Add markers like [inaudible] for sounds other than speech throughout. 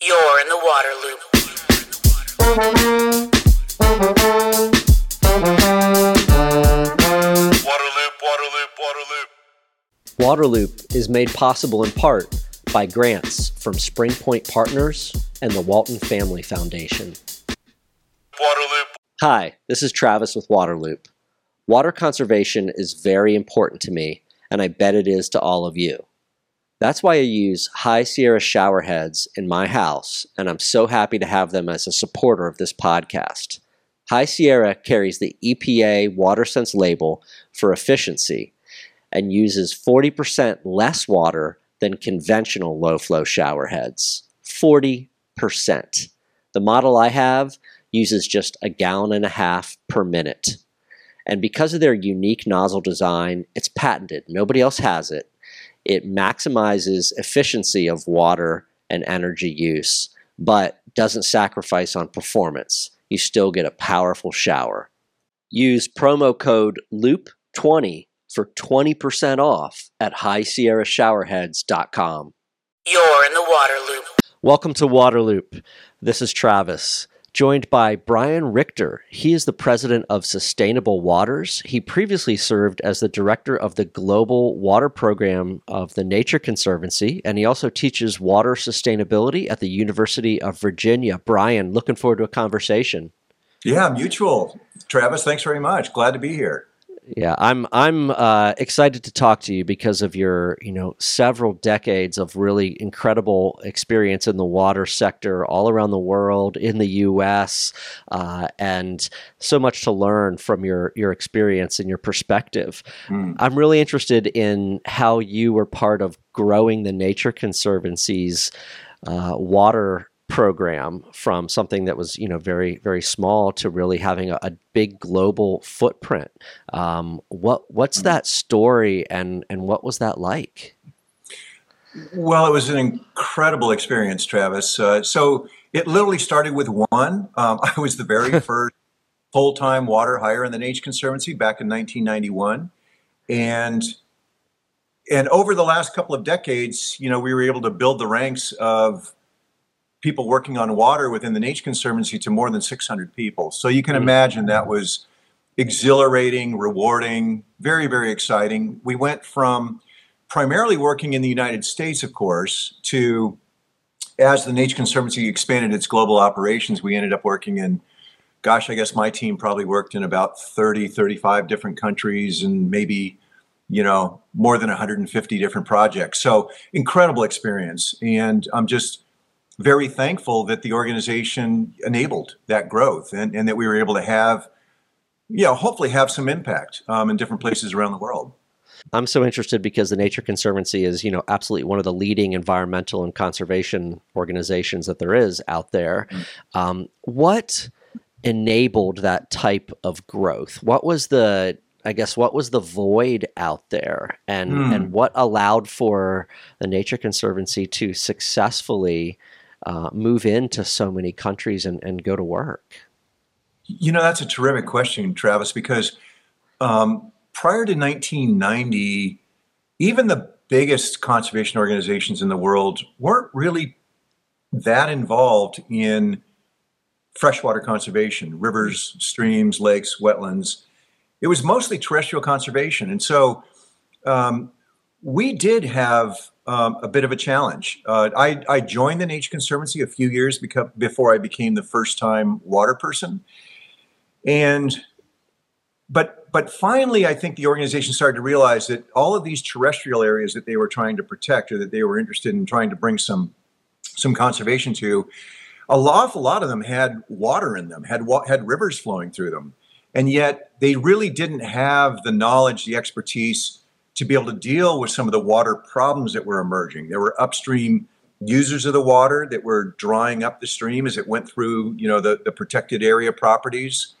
You're in the water loop. Waterloop, Waterloop, Waterloop. Waterloop is made possible in part by grants from Springpoint Partners and the Walton Family Foundation. Waterloop, Hi, this is Travis with Waterloop. Water conservation is very important to me, and I bet it is to all of you. That's why I use High Sierra shower heads in my house, and I'm so happy to have them as a supporter of this podcast. High Sierra carries the EPA WaterSense label for efficiency and uses 40% less water than conventional low flow shower heads. 40%. The model I have uses just a gallon and a half per minute. And because of their unique nozzle design, it's patented. Nobody else has it. It maximizes efficiency of water and energy use, but doesn't sacrifice on performance. You still get a powerful shower. Use promo code LOOP20 for 20% off at highsierrashowerheads.com. You're in the water loop. Welcome to Waterloop. This is Travis, joined by Brian Richter. He is the president of Sustainable Waters. He previously served as the director of the Global Water Program of the Nature Conservancy, and he also teaches water sustainability at the University of Virginia. Brian, looking forward to a conversation. Yeah, mutual. Travis, thanks very much. Glad to be here. Yeah, I'm I'm uh, excited to talk to you because of your you know several decades of really incredible experience in the water sector all around the world in the U.S. Uh, and so much to learn from your your experience and your perspective. Mm. I'm really interested in how you were part of growing the Nature Conservancy's uh, water program from something that was you know very very small to really having a, a big global footprint. Um, what what's that story and and what was that like? Well, it was an incredible experience, Travis. Uh, so it literally started with one. Um, [laughs] I was the very [laughs] first full time water hire in the Nature Conservancy back in 1991. And and over the last couple of decades, you know, we were able to build the ranks of people working on water within the Nature Conservancy to more than 600 people. So you can Mm. imagine that was exhilarating, rewarding, very, very exciting. We went from primarily working in the United States, of course, to as the Nature Conservancy expanded its global operations, we ended up working in, gosh, I guess my team probably worked in about 30, 35 different countries and maybe, you know, more than 150 different projects. So incredible experience. And I'm just very thankful that the organization enabled that growth and, and that we were able to have, you know, hopefully have some impact um, in different places around the world. I'm so interested because the Nature Conservancy is, you know, absolutely one of the leading environmental and conservation organizations that there is out there. Um, what enabled that type of growth? What was the I guess what was the void out there and Hmm. and what allowed for the Nature Conservancy to successfully uh, move into so many countries and, and go to work? You know, that's a terrific question, Travis, because um, prior to 1990, even the biggest conservation organizations in the world weren't really that involved in freshwater conservation, rivers, streams, lakes, wetlands. It was mostly terrestrial conservation. And so um, we did have um, a bit of a challenge. Uh, I, I joined the Nature Conservancy a few years before I became the first time water person. And but but finally I think the organization started to realize that all of these terrestrial areas that they were trying to protect or that they were interested in trying to bring some some conservation to, a awful lot of them had water in them, had had rivers flowing through them, and yet they really didn't have the knowledge, the expertise to be able to deal with some of the water problems that were emerging. There were upstream users of the water that were drying up the stream as it went through, you know, the, the protected area properties,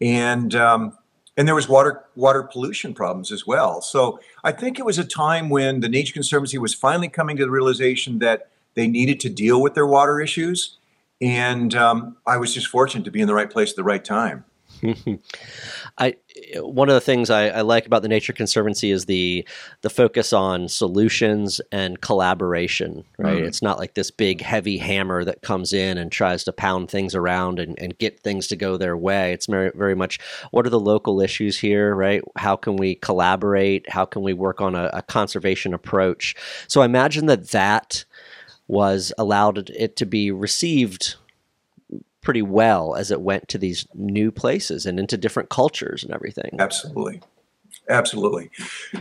and um, and there was water water pollution problems as well. So I think it was a time when the Nature Conservancy was finally coming to the realization that they needed to deal with their water issues, and um, I was just fortunate to be in the right place at the right time. [laughs] I one of the things I, I, like about the Nature Conservancy is the the focus on solutions and collaboration. Right, mm. it's not like this big heavy hammer that comes in and tries to pound things around and, and get things to go their way. It's very very much what are the local issues here, right? How can we collaborate? How can we work on a, a conservation approach? So I imagine that that was allowed it to be received pretty well as it went to these new places and into different cultures and everything. Absolutely, absolutely,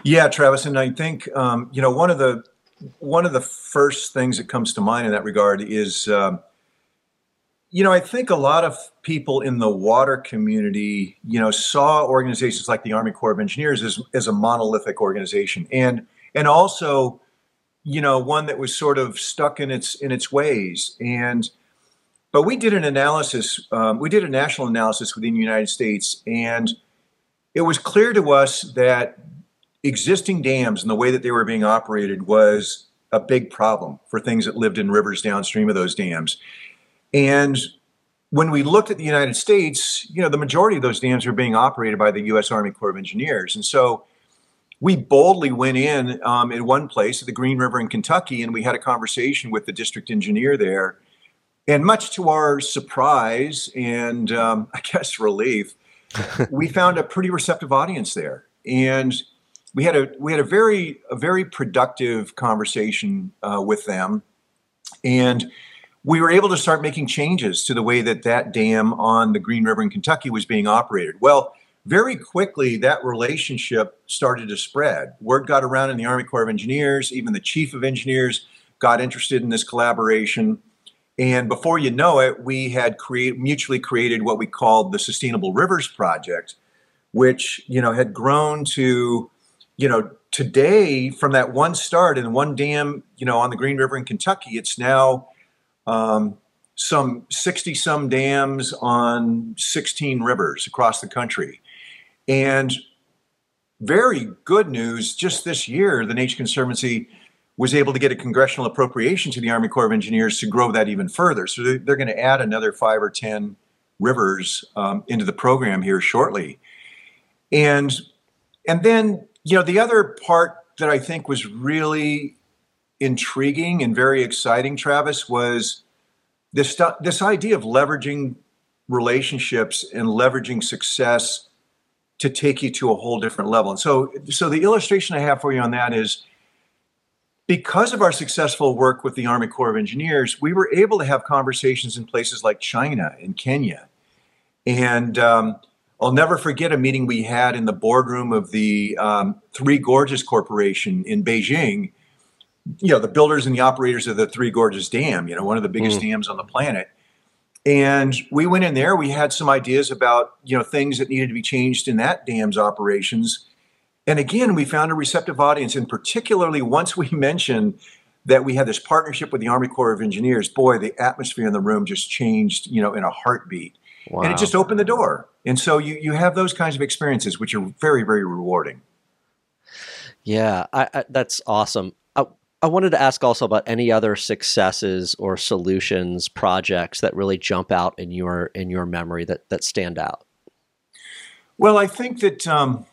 yeah, Travis. And I think um, you know one of the one of the first things that comes to mind in that regard is. Um, you know, I think a lot of people in the water community, you know, saw organizations like the Army Corps of Engineers as, as a monolithic organization, and and also, you know, one that was sort of stuck in its in its ways. And but we did an analysis, um, we did a national analysis within the United States, and it was clear to us that existing dams and the way that they were being operated was a big problem for things that lived in rivers downstream of those dams. And when we looked at the United States, you know, the majority of those dams were being operated by the U.S. Army Corps of Engineers. And so we boldly went in um, in one place at the Green River in Kentucky, and we had a conversation with the district engineer there and much to our surprise and um, [laughs] I guess relief, we [laughs] found a pretty receptive audience there, and we had a we had a very a very productive conversation uh, with them, and we were able to start making changes to the way that that dam on the Green River in Kentucky was being operated. Well, very quickly that relationship started to spread. Word got around in the Army Corps of Engineers, even the chief of engineers got interested in this collaboration. And before you know it, we had create, mutually created what we called the Sustainable Rivers Project, which you know had grown to, you know, today from that one start and one dam, you know, on the Green River in Kentucky, it's now um, some 60 some dams on 16 rivers across the country. And very good news just this year, the Nature Conservancy was able to get a congressional appropriation to the Army Corps of Engineers to grow that even further. So they're, they're going to add another five or 10 rivers um, into the program here shortly. And, and then, you know, the other part that I think was really intriguing and very exciting, Travis, was this, this idea of leveraging relationships and leveraging success to take you to a whole different level. And so, so the illustration I have for you on that is because of our successful work with the Army Corps of Engineers, we were able to have conversations in places like China and Kenya. And um, I'll never forget a meeting we had in the boardroom of the um, Three Gorges Corporation in Beijing. You know, the builders and the operators of the Three Gorges Dam, you know, one of the biggest mm. dams on the planet. And we went in there, we had some ideas about, you know, things that needed to be changed in that dam's operations and again, we found a receptive audience, and particularly once we [laughs] mentioned that we had this partnership with the Army Corps of Engineers, boy, the atmosphere in the room just changed, you know, in a heartbeat. Wow. And it just opened the door. And so you, you have those kinds of experiences, which are very, very rewarding. Yeah, I, I, that's awesome. I, I wanted to ask also about any other successes or solutions projects that really jump out in your in your memory that that stand out. Well, I think that um,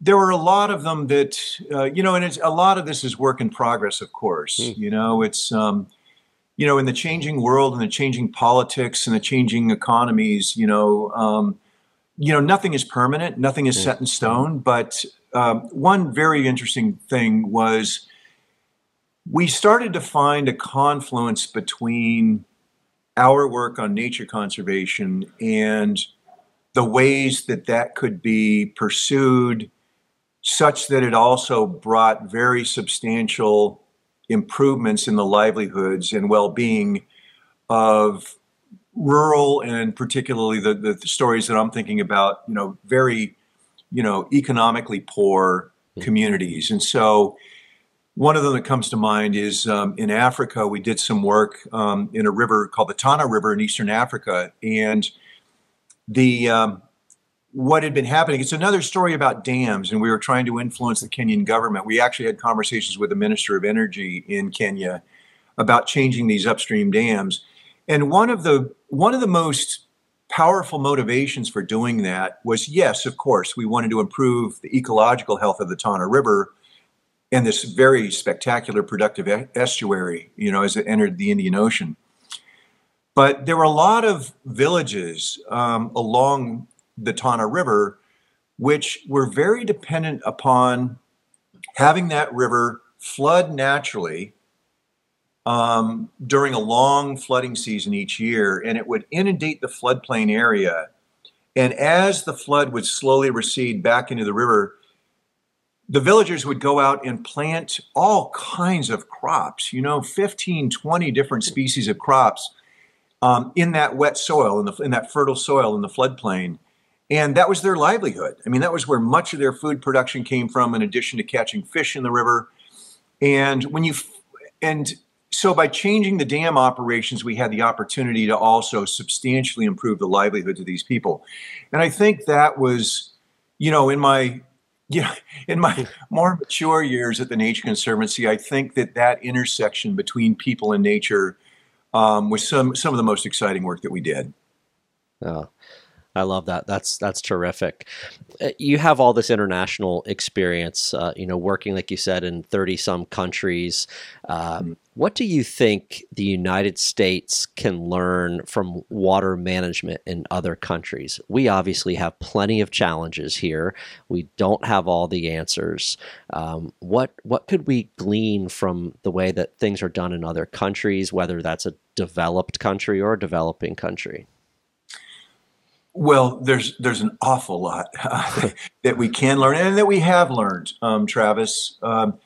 there were a lot of them that uh, you know, and it's a lot of this is work in progress, of course. Mm. You know, it's um, you know, in the changing world and the changing politics and the changing economies, you know, um, you know, nothing is permanent, nothing is mm. set in stone. But um, one very interesting thing was we started to find a confluence between our work on nature conservation and the ways that that could be pursued such that it also brought very substantial improvements in the livelihoods and well-being of rural and particularly the, the, the stories that I'm thinking about, you know, very, you know, economically poor hmm. communities. And so one of them that comes to mind is um, in Africa, we did some work um, in a river called the Tana River in Eastern Africa. And the, um, what had been happening. It's another story about dams, and we were trying to influence the Kenyan government. We actually had conversations with the Minister of Energy in Kenya about changing these upstream dams. And one of the one of the most powerful motivations for doing that was yes, of course, we wanted to improve the ecological health of the Tana River and this very spectacular productive estuary, you know, as it entered the Indian Ocean. But there were a lot of villages um, along the Tana River which were very dependent upon having that river flood naturally um, during a long flooding season each year, and it would inundate the floodplain area. And as the flood would slowly recede back into the river, the villagers would go out and plant all kinds of crops, you know, 15, 20 different species of crops um, in that wet soil, in, the, in that fertile soil in the floodplain. And that was their livelihood. I mean, that was where much of their food production came from, in addition to catching fish in the river. And when you, and so by changing the dam operations, we had the opportunity to also substantially improve the livelihoods of these people. And I think that was, you know, in my yeah, [laughs] in my more mature years at the Nature Conservancy, I think that that intersection between people and nature um, was some some of the most exciting work that we did. Oh, I love that. That's that's terrific. Uh, you have all this international experience, uh, you know, working like you said in thirty some countries. Um, what do you think the United States can learn from water management in other countries? We obviously have plenty of challenges here. We don't have all the answers. Um, what what could we glean from the way that things are done in other countries, whether that's a developed country or a developing country? Well, there's there's an awful lot [laughs] uh, that we can learn and that we have learned, um, Travis. Um,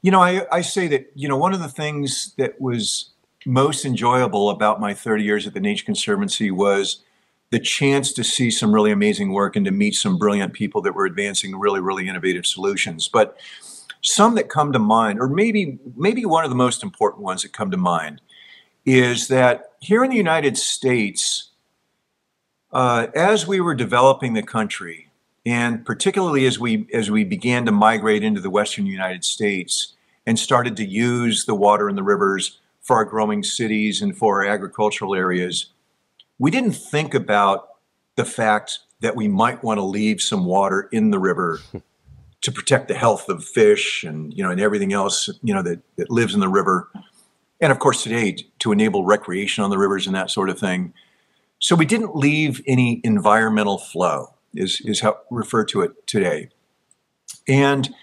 you know, I, I say that you know one of the things that was most enjoyable about my 30 years at the Nature Conservancy was the chance to see some really amazing work and to meet some brilliant people that were advancing really really innovative solutions. But some that come to mind, or maybe maybe one of the most important ones that come to mind, is that here in the United States uh, as we were developing the country, and particularly as we as we began to migrate into the western United States and started to use the water in the rivers for our growing cities and for our agricultural areas, we didn't think about the fact that we might want to leave some water in the river [laughs] to protect the health of fish and you know and everything else you know that, that lives in the river. And of course today to enable recreation on the rivers and that sort of thing so we didn't leave any environmental flow, is, is how refer to it today. And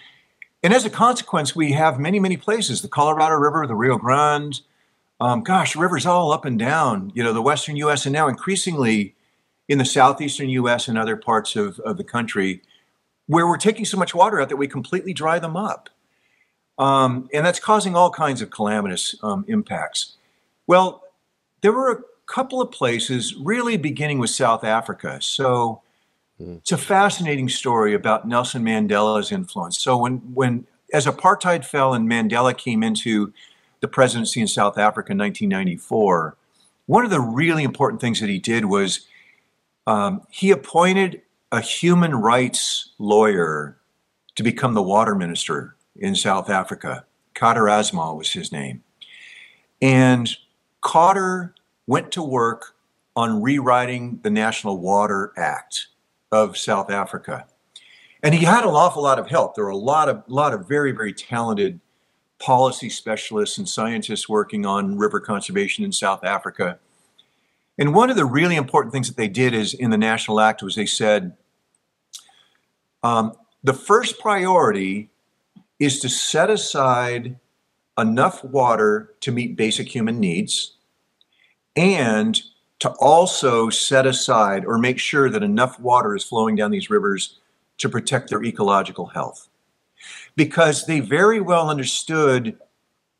and as a consequence, we have many, many places, the Colorado River, the Rio Grande, um, gosh, rivers all up and down, you know, the western US and now increasingly in the southeastern US and other parts of, of the country where we're taking so much water out that we completely dry them up. Um, and that's causing all kinds of calamitous um, impacts. Well, there were a couple of places, really beginning with South Africa. So mm. it's a fascinating story about Nelson Mandela's influence. So when when as apartheid fell and Mandela came into the presidency in South Africa in 1994, one of the really important things that he did was um, he appointed a human rights lawyer to become the water minister in South Africa. Kader Asmal was his name. And Kader went to work on rewriting the National Water Act of South Africa. And he had an awful lot of help. There were a lot of lot of very, very talented policy specialists and scientists working on river conservation in South Africa. And one of the really important things that they did is in the National Act was they said um, the first priority is to set aside enough water to meet basic human needs and to also set aside or make sure that enough water is flowing down these rivers to protect their ecological health. Because they very well understood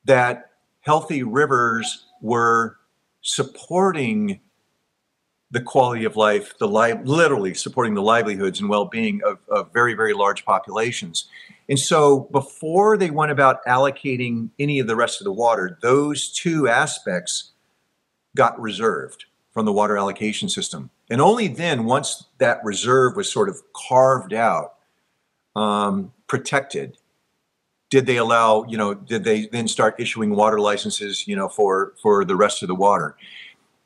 that healthy rivers were supporting the quality of life, the li- literally supporting the livelihoods and well-being of, of very, very large populations. And so before they went about allocating any of the rest of the water, those two aspects got reserved from the water allocation system. And only then, once that reserve was sort of carved out, um, protected, did they allow, you know, did they then start issuing water licenses, you know, for, for the rest of the water?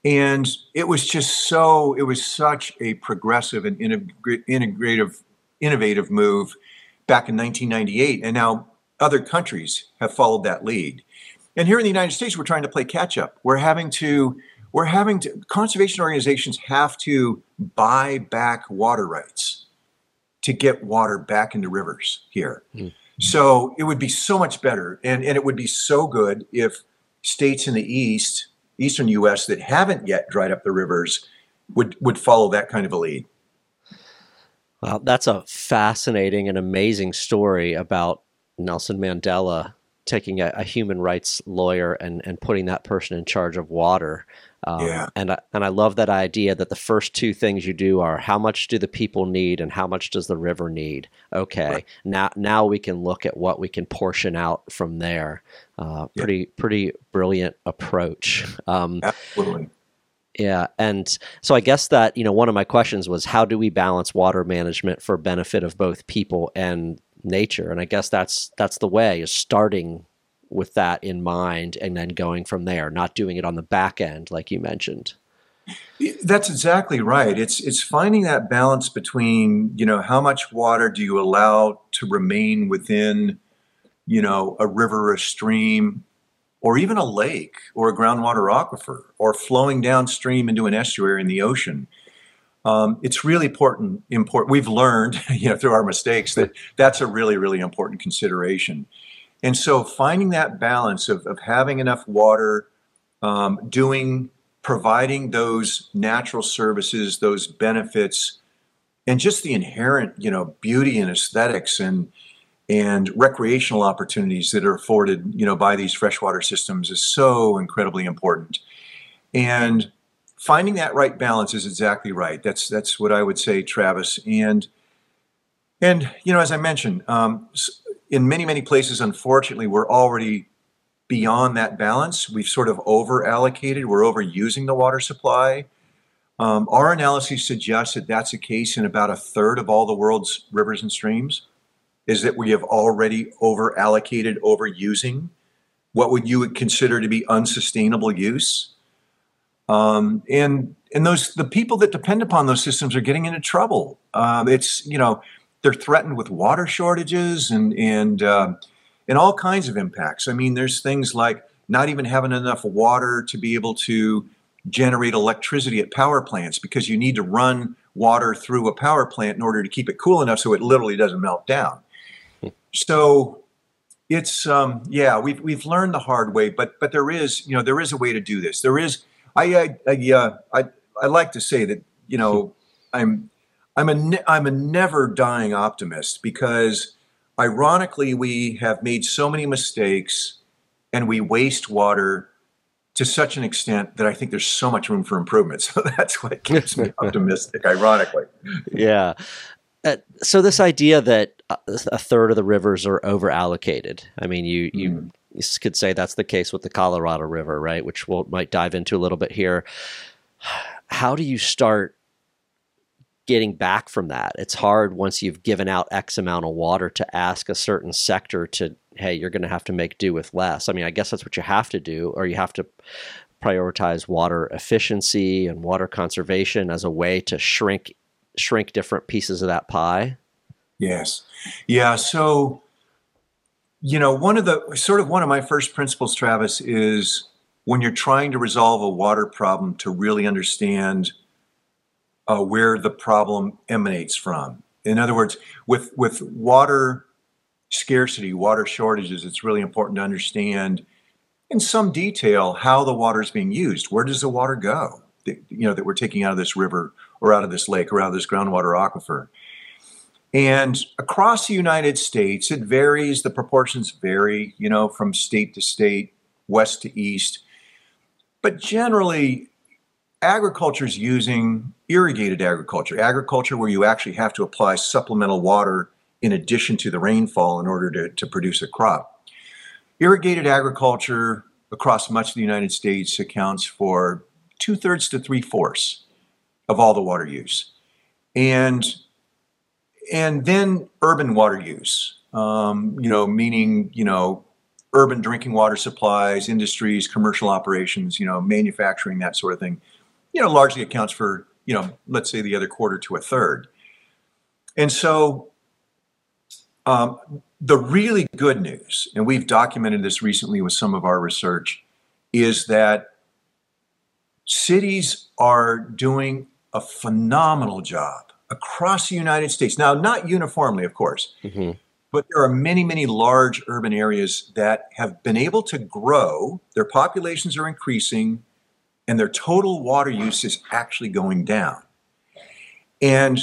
and it was just so it was such a progressive and integrative innovative move back in 1998 and now other countries have followed that lead and here in the united states we're trying to play catch up. We're having to we're having to conservation organizations have to buy back water rights to get water back into rivers here. Hmm. So it would be so much better and, and it would be so good if states in the east eastern us that haven't yet dried up the rivers would would follow that kind of a lead. Well, that's a fascinating and amazing story about Nelson Mandela taking a, a human rights lawyer and, and putting that person in charge of water. Um, Yeah. And I, and I love that idea that the first two things you do are how much do the people need and how much does the river need. Okay, Right. now now we can look at what we can portion out from there. Uh, Yeah. pretty pretty brilliant approach. Um, absolutely yeah, and so I guess that you know one of my questions was how do we balance water management for benefit of both people and nature, and I guess that's that's the way is starting with that in mind and then going from there, not doing it on the back end like you mentioned. That's exactly right. It's it's finding that balance between, you know, how much water do you allow to remain within, you know, a river, a stream, or even a lake or a groundwater aquifer, or flowing downstream into an estuary in the ocean. Um, it's really important. Important. We've learned, [laughs] you know, through our mistakes that that's a really, really important consideration. And so, finding that balance of of having enough water, um, doing providing those natural services, those benefits, and just the inherent, you know, beauty and aesthetics and and recreational opportunities that are afforded, you know, by these freshwater systems is so incredibly important. And finding that right balance is exactly right. That's that's what I would say, Travis. And and you know, as I mentioned, um, in many many places, unfortunately, we're already beyond that balance. We've sort of over allocated, we're overusing the water supply. Um, our analysis suggests that that's the case in about a third of all the world's rivers and streams, is that we have already over allocated, overusing what would you would consider to be unsustainable use. Um, and and those the people that depend upon those systems are getting into trouble. Um, it's you know they're threatened with water shortages and and uh, and all kinds of impacts. I mean, there's things like not even having enough water to be able to generate electricity at power plants because you need to run water through a power plant in order to keep it cool enough so it literally doesn't melt down. So it's um, yeah, we've we've learned the hard way, but but there is you know there is a way to do this. There is I I I, uh, I, I like to say that you know [laughs] I'm I'm a ne- I'm a never dying optimist because ironically we have made so many mistakes and we waste water to such an extent that I think there's so much room for improvement. [laughs] So that's what keeps me [laughs] optimistic. Ironically, Yeah. Uh, so this idea that uh, a third of the rivers are over allocated. I mean, you you, you could say that's the case with the Colorado River, right? Which we'll might dive into a little bit here. [sighs] How do you start getting back from that? It's hard once you've given out X amount of water to ask a certain sector to, hey, you're going to have to make do with less. I mean, I guess that's what you have to do, or you have to prioritize water efficiency and water conservation as a way to shrink shrink different pieces of that pie. Yes. Yeah. So, you know, one of the sort of one of my first principles, Travis, is when you're trying to resolve a water problem to really understand uh, where the problem emanates from. In other words, with with water scarcity, water shortages, it's really important to understand in some detail how the water is being used. Where does the water go? That, you know, that we're taking out of this river or out of this lake or out of this groundwater aquifer. And across the United States, it varies. The proportions vary, you know, from state to state, west to east. But generally, agriculture is using irrigated agriculture, agriculture where you actually have to apply supplemental water in addition to the rainfall in order to, to produce a crop. Irrigated agriculture across much of the United States accounts for two thirds to three fourths of all the water use. And and then urban water use, um, you know, meaning you know urban drinking water supplies, industries, commercial operations, you know, manufacturing, that sort of thing, you know, largely accounts for, you know, let's say the other quarter to a third. And so um, the really good news, and we've documented this recently with some of our research, is that cities are doing a phenomenal job across the United States. Now, not uniformly, of course, hmm but there are many, many large urban areas that have been able to grow, their populations are increasing, and their total water use is actually going down. And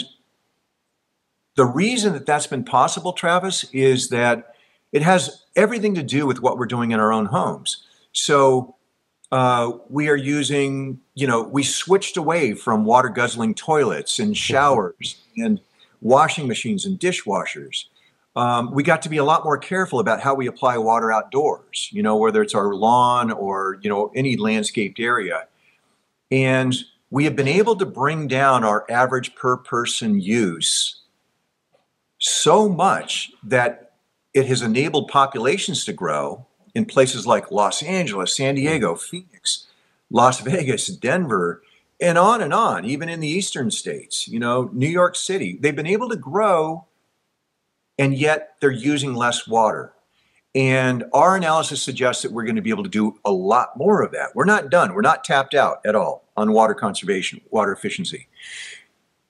the reason that that's been possible, Travis, is that it has everything to do with what we're doing in our own homes. So uh, we are using, you know, we switched away from water guzzling toilets and showers and washing machines and dishwashers. Um, we got to be a lot more careful about how we apply water outdoors, you know, whether it's our lawn or, you know, any landscaped area. And we have been able to bring down our average per person use so much that it has enabled populations to grow in places like Los Angeles, San hmm. Diego, Phoenix, Las Vegas, Denver, and on and on, even in the eastern states, you know, New York City. They've been able to grow and yet they're using less water. And our analysis suggests that we're going to be able to do a lot more of that. We're not done. We're not tapped out at all on water conservation, water efficiency.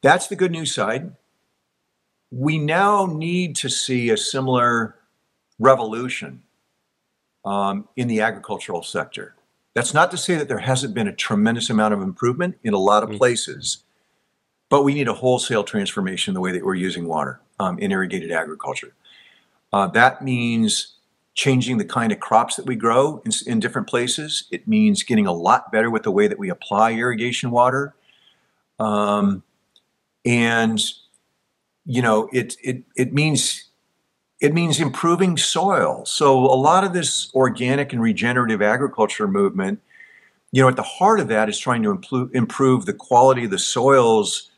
That's the good news side. We now need to see a similar revolution um, in the agricultural sector. That's not to say that there hasn't been a tremendous amount of improvement in a lot of Mm. places, but we need a wholesale transformation in the way that we're using water um, in irrigated agriculture. Uh, that means changing the kind of crops that we grow in, in different places. It means getting a lot better with the way that we apply irrigation water. Um, and you know, it it it means it means improving soil. So a lot of this organic and regenerative agriculture movement, you know, at the heart of that is trying to improve, the quality of the soils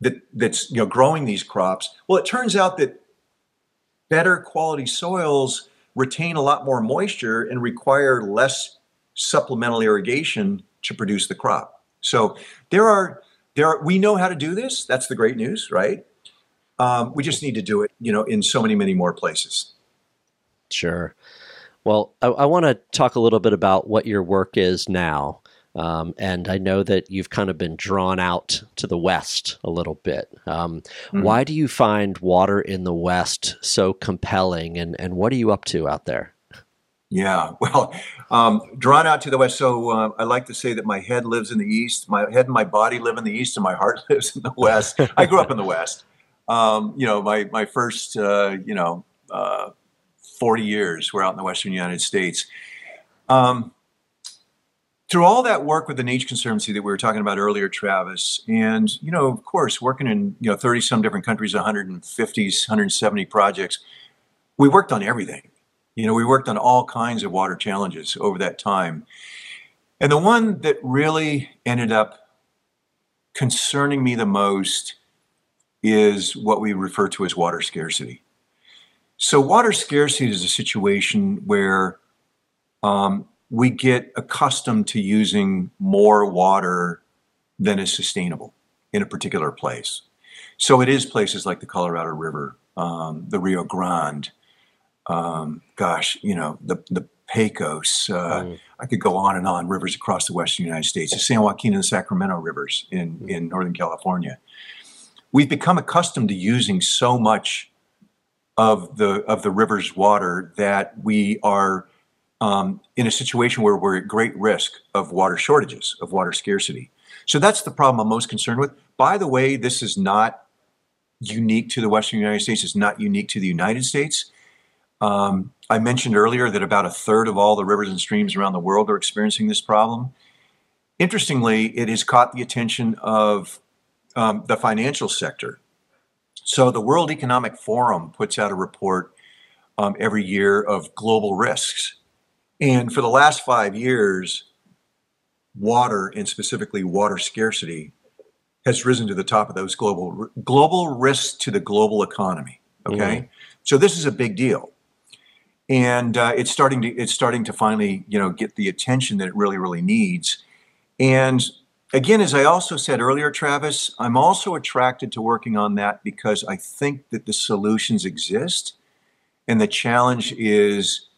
that that's you know growing these crops. Well, it turns out that better quality soils retain a lot more moisture and require less supplemental irrigation to produce the crop. So there are there are, we know how to do this. That's the great news, right? Um, we just need to do it, you know, in so many many more places. Sure. Well, I, I want to talk a little bit about what your work is now. Um, and I know that you've kind of been drawn out to the West a little bit. Um, Mhm. Why do you find water in the West so compelling? And, and what are you up to out there? Yeah, [laughs] well, um, drawn out to the west. So uh, I like to say that my head lives in the east, my head and my body live in the east, and my heart [laughs] lives in the west. I grew up in the west. Um, you know, my my first uh, you know uh, forty years were out in the western United States. Um, through all that work with the Nature Conservancy that we were talking about earlier, Travis, and you know, of course, working in you know thirty some different countries, 150, 170 projects, we worked on everything. You know, we worked on all kinds of water challenges over that time. And the one that really ended up concerning me the most is what we refer to as water scarcity. So, water scarcity is a situation where um, we get accustomed to using more water than is sustainable in a particular place. So, it is places like the Colorado River, um, the Rio Grande, um, gosh, you know, the the Pecos. Uh, Mm. I could go on and on. Rivers across the western United States, the San Joaquin and the Sacramento rivers in Mm. in Northern California. We've become accustomed to using so much of the of the river's water that we are um, in a situation where we're at great risk of water shortages, of water scarcity. So that's the problem I'm most concerned with. By the way, this is not unique to the Western United States. It's not unique to the United States. Um, I mentioned earlier that about a third of all the rivers and streams around the world are experiencing this problem. Interestingly, it has caught the attention of um, the financial sector. So, the World Economic Forum puts out a report um, every year of global risks. And for the last five years, water, and specifically water scarcity, has risen to the top of those global global risks to the global economy. Okay, so this is a big deal. and uh, it's starting to it's starting to finally you know get the attention that it really really needs. And again, as I also said earlier, Travis, I'm also attracted to working on that because I think that the solutions exist, and the challenge is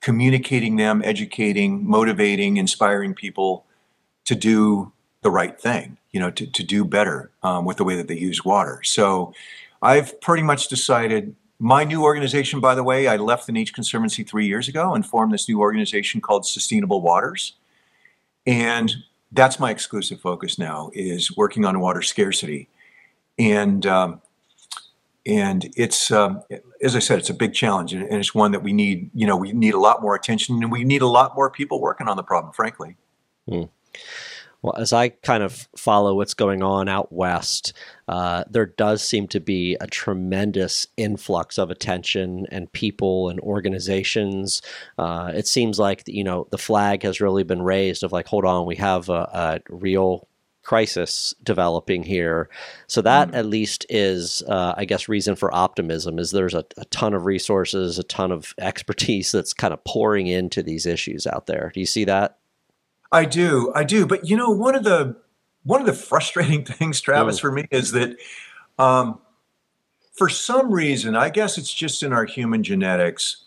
communicating them, educating, motivating, inspiring people to do the right thing, you know, to, to do better um, with the way that they use water. So I've pretty much decided my new organization, by the way, I left the Nature Conservancy three years ago and formed this new organization called Sustainable Waters. And that's my exclusive focus now is working on water scarcity. And um, and it's um, as I said, it's a big challenge, and it's one that we need. You know, we need a lot more attention, and we need a lot more people working on the problem. Frankly. Hmm. Well, as I kind of follow what's going on out west, uh, there does seem to be a tremendous influx of attention and people and organizations. Uh, it seems like you know the flag has really been raised of like, hold on, we have a, a real crisis developing here. So that mm. at least is, uh, I guess, reason for optimism. Is there's a, a, ton of resources, a ton of [laughs] expertise that's kind of pouring into these issues out there. Do you see that? I do, I do. But you know, one of the one of the frustrating [laughs] things, Travis, mm. for me is that um, for some reason, I guess it's just in our human genetics,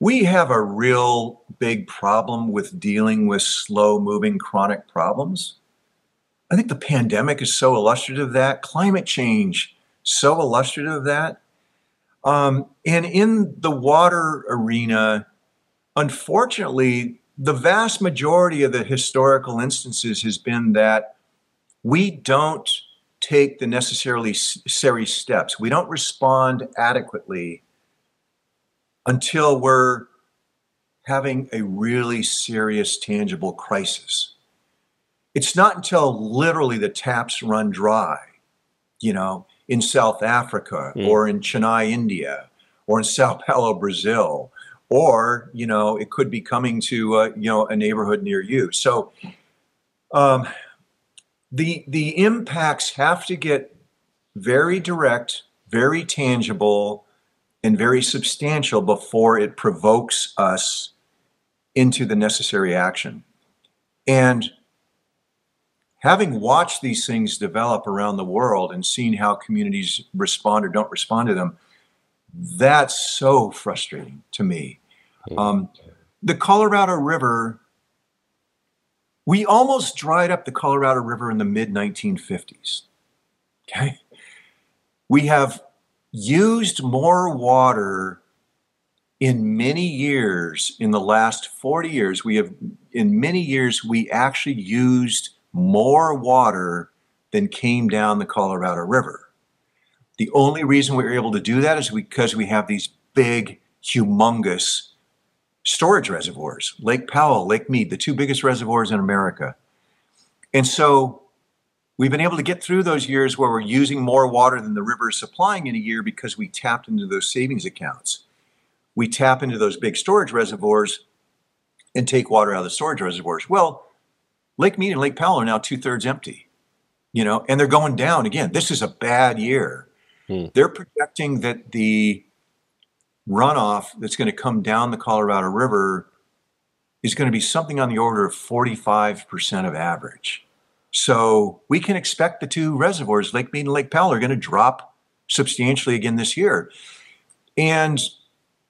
we have a real big problem with dealing with slow moving chronic problems. I think the pandemic is so illustrative of that. Climate change, so illustrative of that. Um, and in the water arena, unfortunately, the vast majority of the historical instances has been that we don't take the necessarily necessary steps. We don't respond adequately until we're having a really serious, tangible crisis. It's not until literally the taps run dry, you know, in South Africa mm. or in Chennai, India, or in Sao Paulo, Brazil, or you know it could be coming to uh, you know a neighborhood near you so um, the the impacts have to get very direct very tangible and very substantial before it provokes us into the necessary action and having watched these things develop around the world and seen how communities respond or don't respond to them that's so frustrating to me. Um, the Colorado River, we almost dried up the Colorado River in the mid 1950s. Okay. We have used more water in many years, in the last 40 years, we have, in many years, we actually used more water than came down the Colorado River. The only reason we are able to do that is because we have these big, humongous storage reservoirs Lake Powell, Lake Mead, the two biggest reservoirs in America. And so we've been able to get through those years where we're using more water than the river is supplying in a year because we tapped into those savings accounts. We tap into those big storage reservoirs and take water out of the storage reservoirs. Well, Lake Mead and Lake Powell are now two thirds empty, you know, and they're going down again. This is a bad year Hmm. They're projecting that the runoff that's going to come down the Colorado River is going to be something on the order of 45% of average. So we can expect the two reservoirs, Lake Mead and Lake Powell, are going to drop substantially again this year. And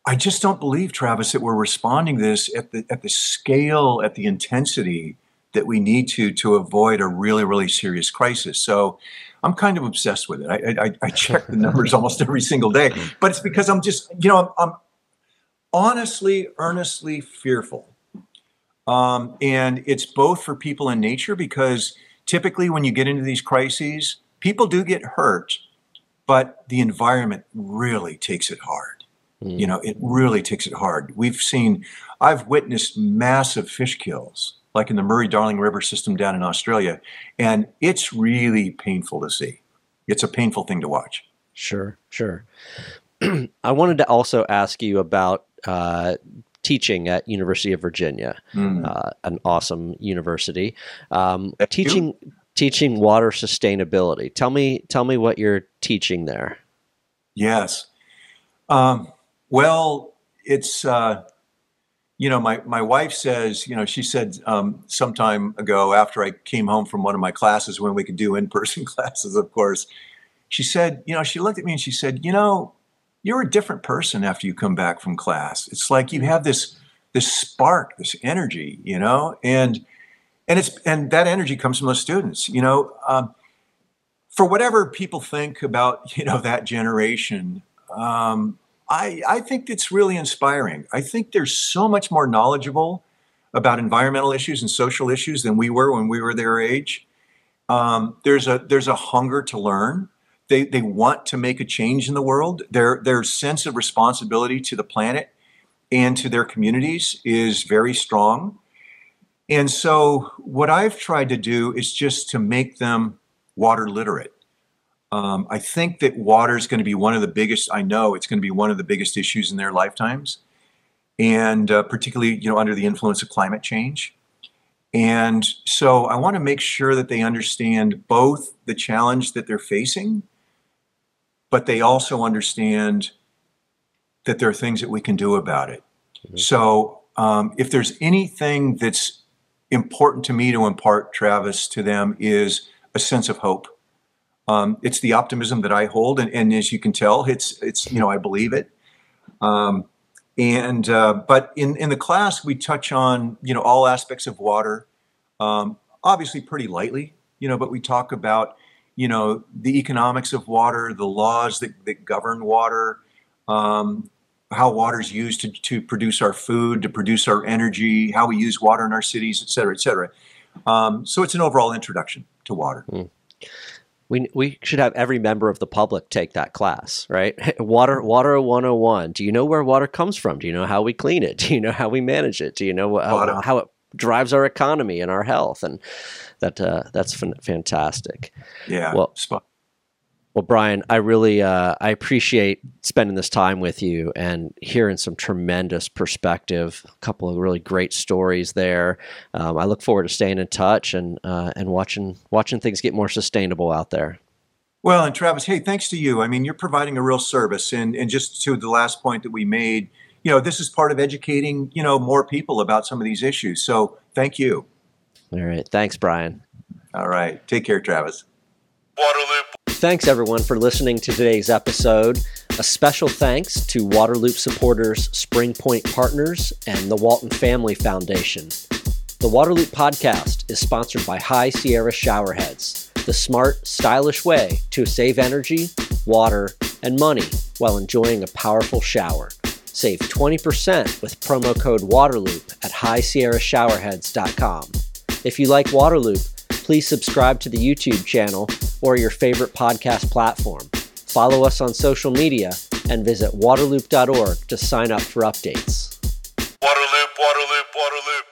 I just don't believe, Travis, that we're responding this at the at the scale, at the intensity that we need to to avoid a really, really serious crisis. So I'm kind of obsessed with it. I, I, I [laughs] check the numbers almost every single day, but it's because I'm just, you know, I'm, I'm honestly, earnestly fearful. Um, and it's both for people in nature because typically when you get into these crises, people do get hurt, but the environment really takes it hard. Mm. You know, it really takes it hard. We've seen, I've witnessed massive fish kills like in the Murray Darling River system down in Australia. And it's really painful to see. It's a painful thing to watch. Sure, sure. [clears throat] I wanted to also ask you about uh, teaching at University of Virginia, mm. uh, an awesome university. Um, teaching you. teaching water sustainability. Tell me tell me what you're teaching there. Yes. Um, well, it's uh, you know, my, my wife says, you know, she said um, sometime ago after I came home from one of my classes when we could do in person [laughs] classes, of course, she said, you know, she looked at me and she said, you know, you're a different person after you come back from class. It's like you have this this spark, this energy, you know, and and it's and that energy comes from those students, you know. Um, for whatever people think about, [laughs] you know, that generation, um, I, I think it's really inspiring. I think they're so much more knowledgeable about environmental issues and social issues than we were when we were their age. Um, there's a there's a hunger to learn. They they want to make a change in the world. Their their sense of responsibility to the planet and to their communities is very strong. And so what I've tried to do is just to make them water literate. Um, I think that water is going to be one of the biggest. I know it's going to be one of the biggest issues in their lifetimes, and uh, particularly you know under the influence of climate change. And so I want to make sure that they understand both the challenge that they're facing, but they also understand that there are things that we can do about it. Mm-hmm. So um, if there's anything that's important to me to impart, Travis, to them is a sense of hope um, it's the optimism that I hold, and, and, as you can tell, it's it's you know I believe it. Um, and uh, but in in the class we touch on you know all aspects of water, um, obviously pretty lightly, you know, but we talk about you know the economics of water, the laws that, that govern water, um, how water is used to, to produce our food, to produce our energy, how we use water in our cities, et cetera, et cetera. Um, so it's an overall introduction to water. Mm we we should have every member of the public take that class, right? [laughs] Water Water 101. Do you know where water comes from? Do you know how we clean it? [laughs] Do you know how we manage it? Do you know how, how it drives our economy and our health? And that uh, that's fantastic. Yeah. Well, spot. Well, Brian, I really uh, I appreciate spending this time with you and hearing some tremendous perspective. A couple of really great stories there. Um, I look forward to staying in touch and uh, and watching watching things get more sustainable out there. Well, and Travis, hey, thanks to you. I mean, you're providing a real service, and and just to the last point that we made, you know, this is part of educating you know more people about some of these issues. So, thank you. All right, thanks, Brian. All right, take care, Travis. Waterloop. Thanks everyone for listening to today's episode. A special thanks to Waterloop supporters Spring Point Partners and the Walton Family Foundation. The Waterloop podcast is sponsored by High Sierra Showerheads, the smart, stylish way to save energy, water, and money while enjoying a powerful shower. Save 20% with promo code WATERLOOP at highsierrashowerheads.com. If you like Waterloop, please subscribe to the YouTube channel or your favorite podcast platform. Follow us on social media and visit waterloop.org to sign up for updates. Waterloop, Waterloop, Waterloop.